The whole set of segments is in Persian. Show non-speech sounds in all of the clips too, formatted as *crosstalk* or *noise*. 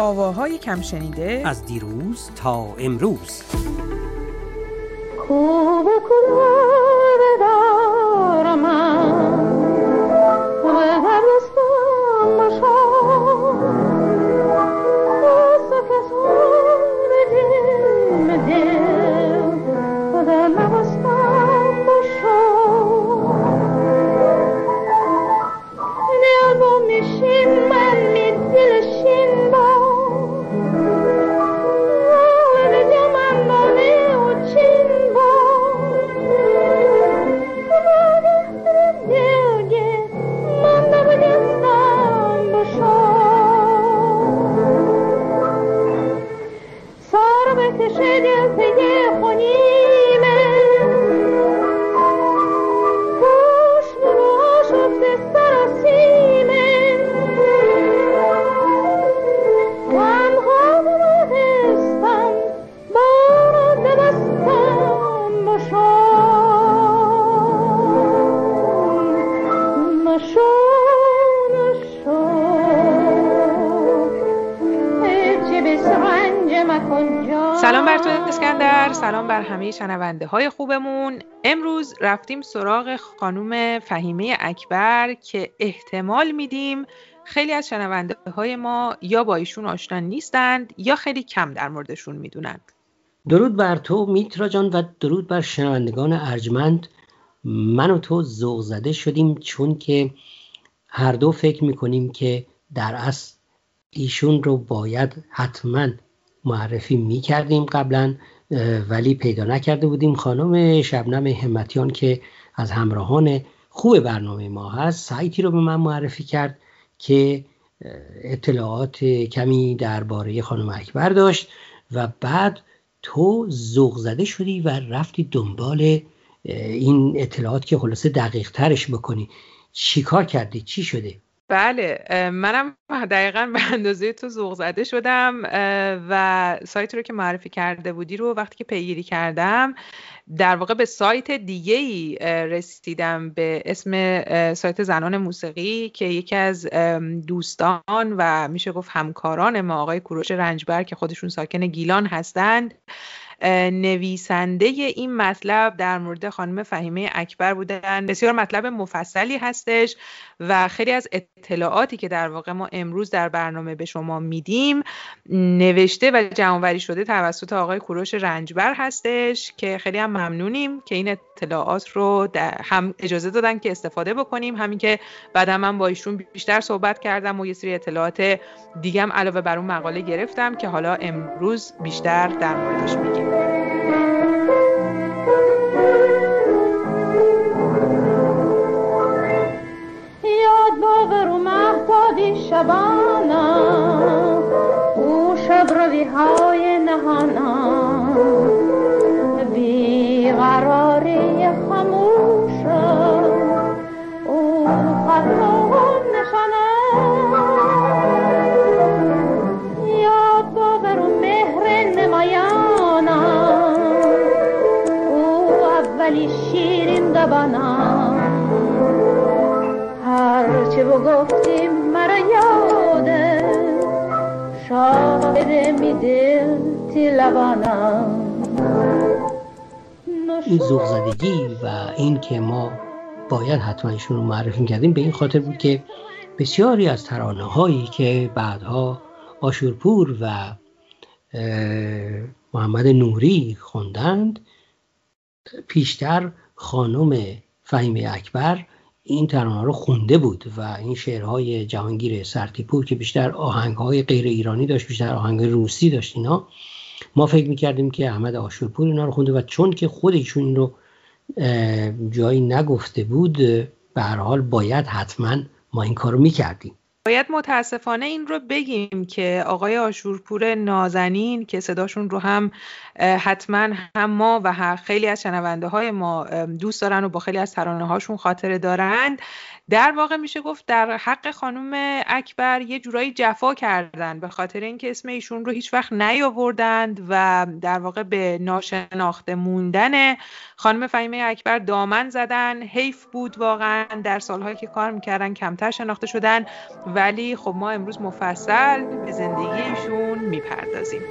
آواهای کم شنیده از دیروز تا امروز. همه شنونده های خوبمون. امروز رفتیم سراغ خانوم فهیمه اکبر که احتمال میدیم خیلی از شنونده های ما یا با ایشون آشنا نیستند یا خیلی کم در موردشون می‌دونند. درود بر تو میترا جان و درود بر شنوندگان ارجمند. من و تو ذوق زده شدیم چون که هر دو فکر می‌کنیم که در اصل ایشون رو باید حتما معرفی می‌کردیم قبلا ولی پیدا نکرده بودیم. خانم شبنم همتیان که از همراهان خوب برنامه ما هست سایتی رو به من معرفی کرد که اطلاعات کمی درباره خانم اکبر داشت و بعد تو ذوق زده شدی و رفتی دنبال این اطلاعات که خلاصه دقیق ترش بکنی چیکار کردی؟ چی شده؟ بله منم دقیقا به اندازه تو ذوق زده شدم و سایت رو که معرفی کرده بودی رو وقتی که پیگیری کردم در واقع به سایت دیگه ای رسیدم به اسم سایت زنان موسیقی که یکی از دوستان و میشه گفت همکاران ما آقای کوروش رنجبر که خودشون ساکن گیلان هستند. نویسنده این مطلب در مورد خانم فهیمه اکبر بودن. بسیار مطلب مفصلی هستش. و خیلی از اطلاعاتی که در واقع ما امروز در برنامه به شما میدیم نوشته و جمعوری شده توسط آقای کوروش رنجبر هستش که خیلی هم ممنونیم که این اطلاعات رو هم اجازه دادن که استفاده بکنیم. همین که بعدا من با ایشون بیشتر صحبت کردم و یه سری اطلاعات دیگم علاوه بر اون مقاله گرفتم که حالا امروز بیشتر در موردش میگیم. شبانم او شب روی های نهانم بیقراری خموشم او خط ولی شیرین دبانم هرچه بگفتیم مرا یاده شاعر می دل لبانم. این زدگی و این که ما باید حتما ایشون رو معرفی کردیم به این خاطر بود که بسیاری از ترانه هایی که بعدها آشورپور و محمد نوری خوندند پیشتر خانم فهیمه اکبر این ترانه رو خونده بود و این شعرهای جهانگیر سرتیپور که بیشتر آهنگهای غیر ایرانی داشت بیشتر آهنگ روسی داشت اینا. ما فکر می‌کردیم که احمد آشورپور اینا رو خونده و چون که خودشون این رو جایی نگفته بود به هر حال باید حتما ما این کارو می‌کردیم. باید متاسفانه این رو بگیم که آقای آشورپور نازنین که صداشون رو هم حتما هم ما و خیلی از شنونده های ما دوست دارن و با خیلی از ترانه هاشون خاطره دارند. در واقع میشه گفت در حق خانم اکبر یه جورایی جفا کردن به خاطر اینکه اسم ایشون رو هیچ وقت نیاوردند و در واقع به ناشناخته موندن خانم فهیمه اکبر دامن زدن حیف بود واقعا. در سالهایی که کار می‌کردن کمتر شناخته شدن. ولی خب ما امروز مفصل به زندگی ایشون می‌پردازیم.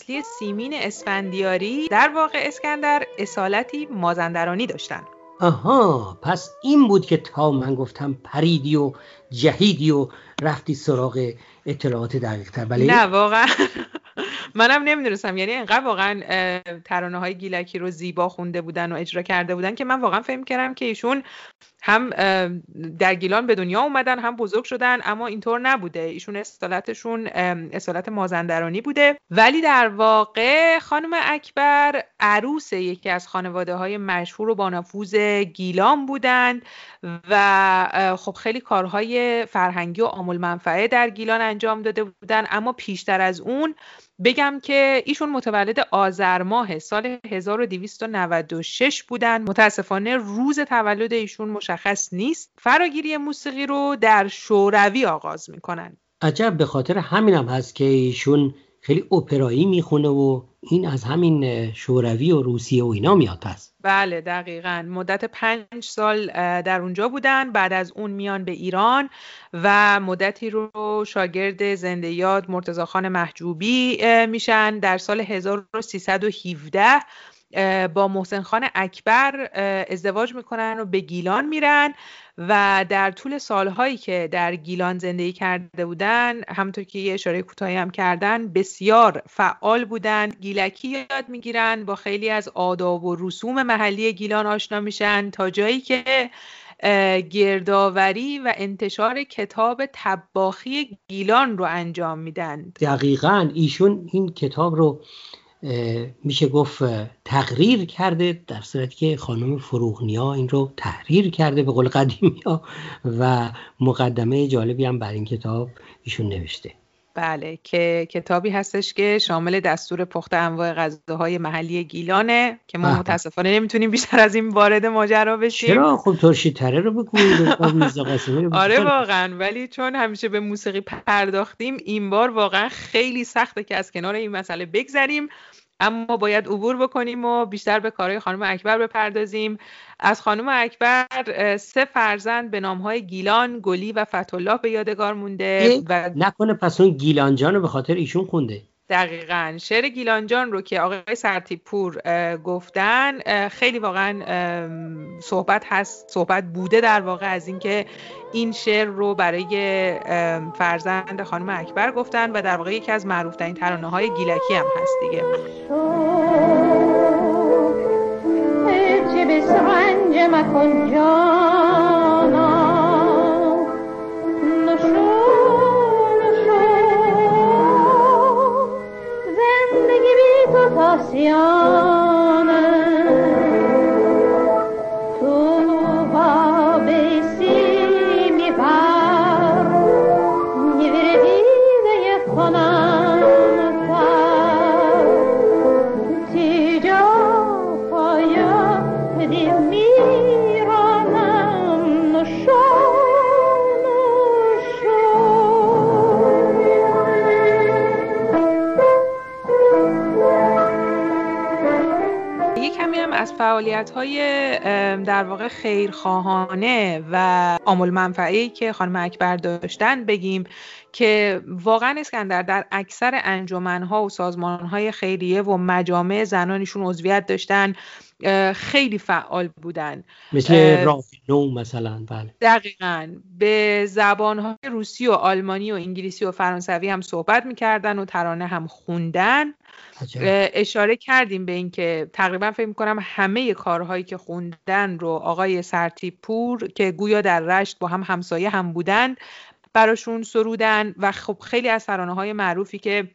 اصلی سیمین اسفندیاری در واقع اسکندر اصالتی مازندرانی داشتن. آها پس این بود که تا من گفتم پریدی و جهیدی و رفتی سراغ اطلاعات دقیق تر بله نه واقعا. منم نمی‌دونستم. یعنی انقدر واقعا ترانه های گیلکی رو زیبا خونده بودن و اجرا کرده بودن که من واقعا فهم کردم که ایشون هم در گیلان به دنیا اومدن هم بزرگ شدن اما اینطور نبوده. ایشون اصالتشون اصالت مازندرانی بوده. ولی در واقع خانم اکبر عروس یکی از خانواده های مشهور و بانفوز گیلان بودند و خب خیلی کارهای فرهنگی و عامل منفعه در گیلان انجام داده بودن اما پیشتر از اون بگم که ایشون متولد آذر ماه سال 1296 بودن متاسفانه روز تولد ایشون مشخص نیست فراگیری موسیقی رو در شوروی آغاز می‌کنن. عجب به خاطر همینم هست که ایشون خیلی اپرایی می‌خونه و این از همین شوروی و روسیه و اینا میاد پس. بله دقیقا. مدت پنج سال در اونجا بودن بعد از اون میان به ایران و مدتی رو شاگرد زنده یاد مرتزا خان محجوبی میشن. در سال 1317 با محسن خان اکبر ازدواج می‌کنن و به گیلان میرن و در طول سالهایی که در گیلان زندگی کرده بودن همونطور که یه اشاره کوتاهی هم کردن بسیار فعال بودند گیلکی یاد می‌گیرن با خیلی از آداب و رسوم محلی گیلان آشنا میشن تا جایی که گردآوری و انتشار کتاب تباخی گیلان رو انجام میدن. دقیقا ایشون این کتاب رو میشه گفت تقریر کرده در صورتی که خانم فروغنیا این رو تحریر کرده به قول قدیمی ها و مقدمه جالبی هم بر این کتاب ایشون نوشته. بله که کتابی هستش که شامل دستور پخت انواع غذاهای محلی گیلانه که ما متاسفانه نمی‌تونیم بیشتر از این وارد ماجرا بشیم. چرا؟ خب ترشی تره رو *laughs* آره واقعا ولی چون همیشه به موسیقی پرداختیم این بار واقعا خیلی سخته که از کنار این مسئله بگذریم. اما باید عبور بکنیم و بیشتر به کارهای خانم اکبر بپردازیم. از خانم اکبر سه فرزند به نامهای گیلان، گلی و فتولاه به یادگار مونده و نکنه پس اون گیلانجان رو به خاطر ایشون خونده. دقیقا. شعر گیلانجان رو که آقای سرتیب پور گفتن خیلی واقعا صحبت هست صحبت بوده در واقع از اینکه این شعر رو برای فرزند خانم اکبر گفتن و در واقع یکی از معروف ترین ترانه های گیلکی هم هست دیگه. 안. فعالیت های در واقع خیرخواهانه و عامل منفعی که خانم اکبر داشتن بگیم که واقعا اسکندر در اکثر انجمنها و سازمانهای خیریه و مجامع زنانشون عضویت داشتن. خیلی فعال بودن. مثل رافینو مثلا بله. دقیقا. به زبانهای روسی و آلمانی و انگلیسی و فرانسوی هم صحبت می‌کردن و ترانه هم خوندن. اشاره کردیم به اینکه تقریبا فکر می‌کنم همه کارهایی که خوندن رو آقای سرتیب پور که گویا در رشت با هم همسایه هم بودن براشون سرودن. و خب خیلی از ترانه های معروفی که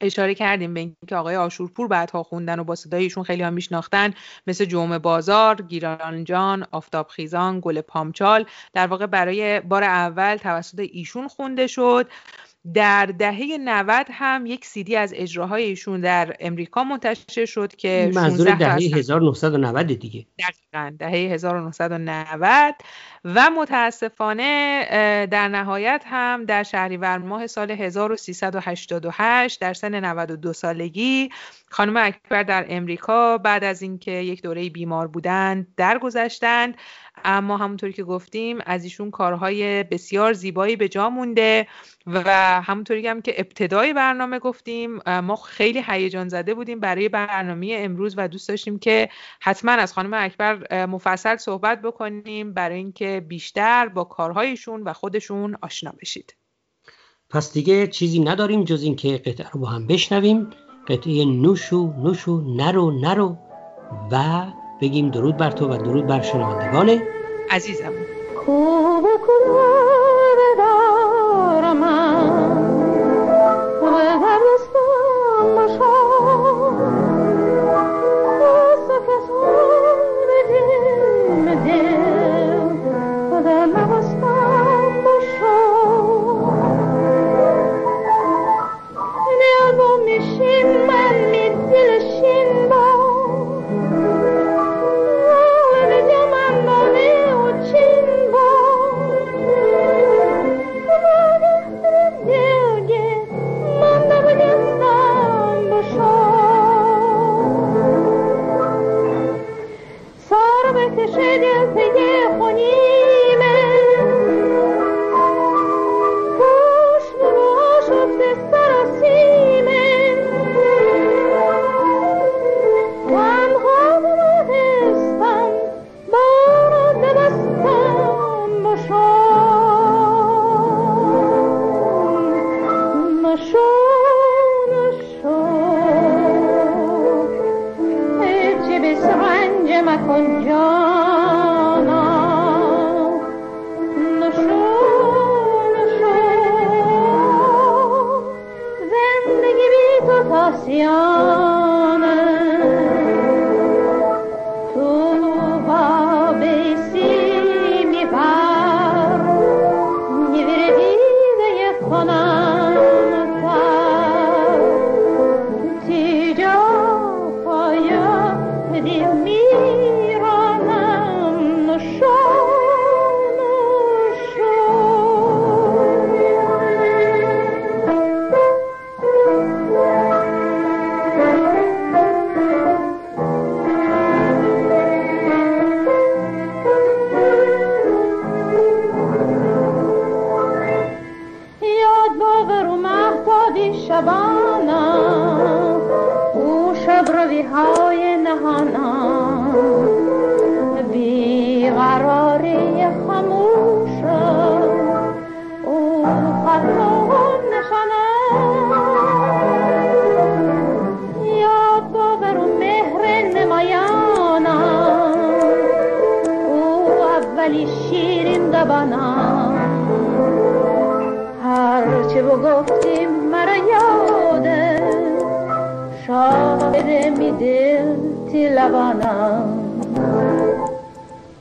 اشاره کردیم به اینکه آقای آشورپور بعدها خوندن و با صدایشون خیلی هم میشناختن مثل جوم بازار، گیرانجان، آفتاب خیزان، گل پامچال. در واقع برای بار اول توسط ایشون خونده شد. در دهه 90 هم یک سیدی از اجراهای ایشون در امریکا منتشر شد که منظور دهه 1990 دیگه. دقیقا دهه 1990 و متاسفانه در نهایت هم در شهریور ماه سال 1388 در سن 92 سالگی خانم اکبر در امریکا بعد از اینکه یک دوره بیمار بودند درگذشتند. اما همونطوری که گفتیم از ایشون کارهای بسیار زیبایی به جا مونده و همونطوری هم که ابتدای برنامه گفتیم ما خیلی هیجان زده بودیم برای برنامه امروز و دوست داشتیم که حتما از خانم اکبر مفصل صحبت بکنیم برای اینکه بیشتر با کارهایشون و خودشون آشنا بشید. پس دیگه چیزی نداریم جز اینکه قطعه رو با هم بشنویم. قطعه نوشو نوشو نرو نرو و بگیم درود بر تو و درود بر شنوندگان عزیزم. 心 dirti Lavana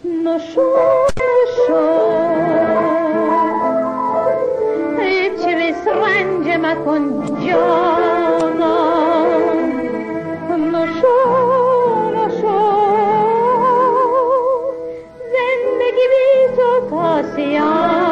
no شو ابتبس رنج مکن جانا نشو نشو زندگی بی تو تاسیان